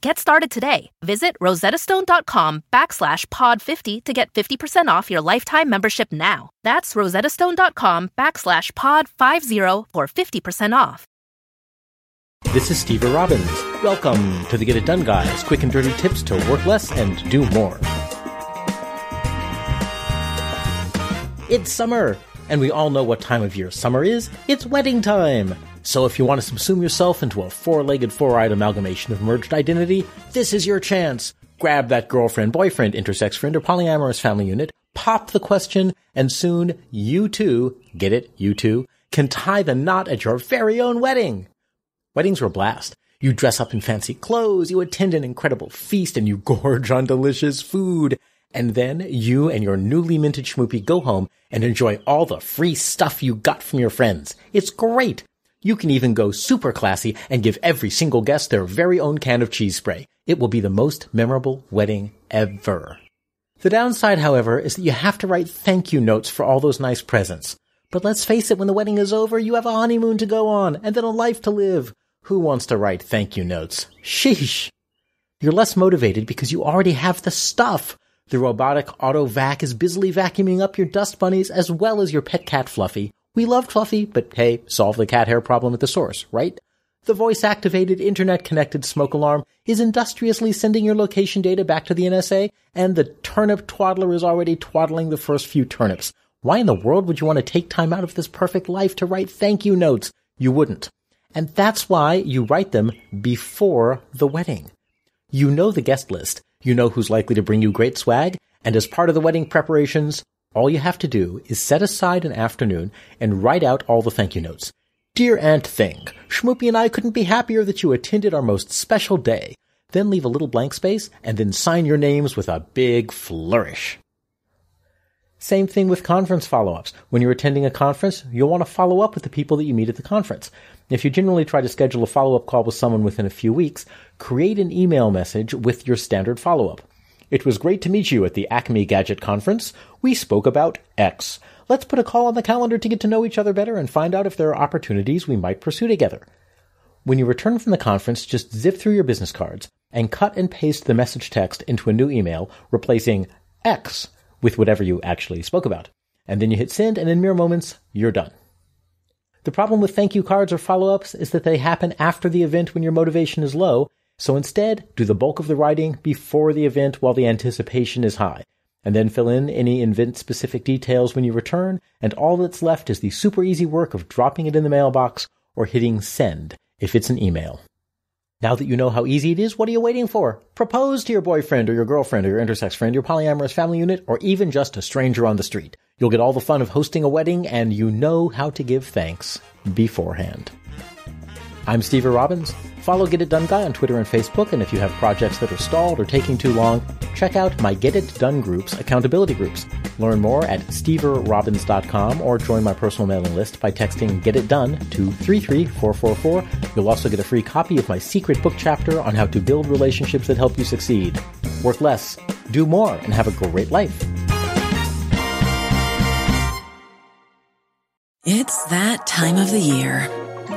Get started today. Visit rosettastone.com backslash pod50 to get 50% off your lifetime membership now. That's rosettastone.com backslash pod50 for 50% off. This is Steve Robbins. Welcome to the Get It Done Guys, quick and dirty tips to work less and do more. It's summer, and we all know what time of year summer is. It's wedding time. So if you want to subsume yourself into a four-legged, four-eyed amalgamation of merged identity, this is your chance. Grab that girlfriend, boyfriend, intersex friend, or polyamorous family unit, pop the question, and soon you too, get it, you too, can tie the knot at your very own wedding. Weddings are a blast. You dress up in fancy clothes, you attend an incredible feast, and you gorge on delicious food. And then you and your newly minted schmoopy go home and enjoy all the free stuff you got from your friends. It's great. You can even go super classy and give every single guest their very own can of cheese spray. It will be the most memorable wedding ever. The downside, however, is that you have to write thank you notes for all those nice presents. But let's face it, when the wedding is over, you have a honeymoon to go on and then a life to live. Who wants to write thank you notes? Sheesh. You're less motivated because you already have the stuff. The robotic auto vac is busily vacuuming up your dust bunnies as well as your pet cat Fluffy, we love Fluffy, but hey, solve the cat hair problem at the source, right? The voice activated, internet connected smoke alarm is industriously sending your location data back to the NSA, and the turnip twaddler is already twaddling the first few turnips. Why in the world would you want to take time out of this perfect life to write thank you notes? You wouldn't. And that's why you write them before the wedding. You know the guest list. You know who's likely to bring you great swag. And as part of the wedding preparations, all you have to do is set aside an afternoon and write out all the thank you notes. Dear Aunt Thing, Schmoopy and I couldn't be happier that you attended our most special day. Then leave a little blank space and then sign your names with a big flourish. Same thing with conference follow-ups. When you're attending a conference, you'll want to follow up with the people that you meet at the conference. If you generally try to schedule a follow-up call with someone within a few weeks, create an email message with your standard follow-up. It was great to meet you at the Acme Gadget Conference. We spoke about X. Let's put a call on the calendar to get to know each other better and find out if there are opportunities we might pursue together. When you return from the conference, just zip through your business cards and cut and paste the message text into a new email, replacing X with whatever you actually spoke about. And then you hit send, and in mere moments, you're done. The problem with thank you cards or follow ups is that they happen after the event when your motivation is low, so instead, do the bulk of the writing before the event while the anticipation is high, and then fill in any event specific details when you return, and all that's left is the super easy work of dropping it in the mailbox or hitting send if it's an email. Now that you know how easy it is, what are you waiting for? Propose to your boyfriend or your girlfriend or your intersex friend, your polyamorous family unit, or even just a stranger on the street. You'll get all the fun of hosting a wedding and you know how to give thanks beforehand. I'm Steve Robbins. Follow Get It Done Guy on Twitter and Facebook, and if you have projects that are stalled or taking too long, check out my Get It Done Group's accountability groups. Learn more at steverobbins.com or join my personal mailing list by texting Get It Done to 33444. You'll also get a free copy of my secret book chapter on how to build relationships that help you succeed. Work less, do more, and have a great life. It's that time of the year.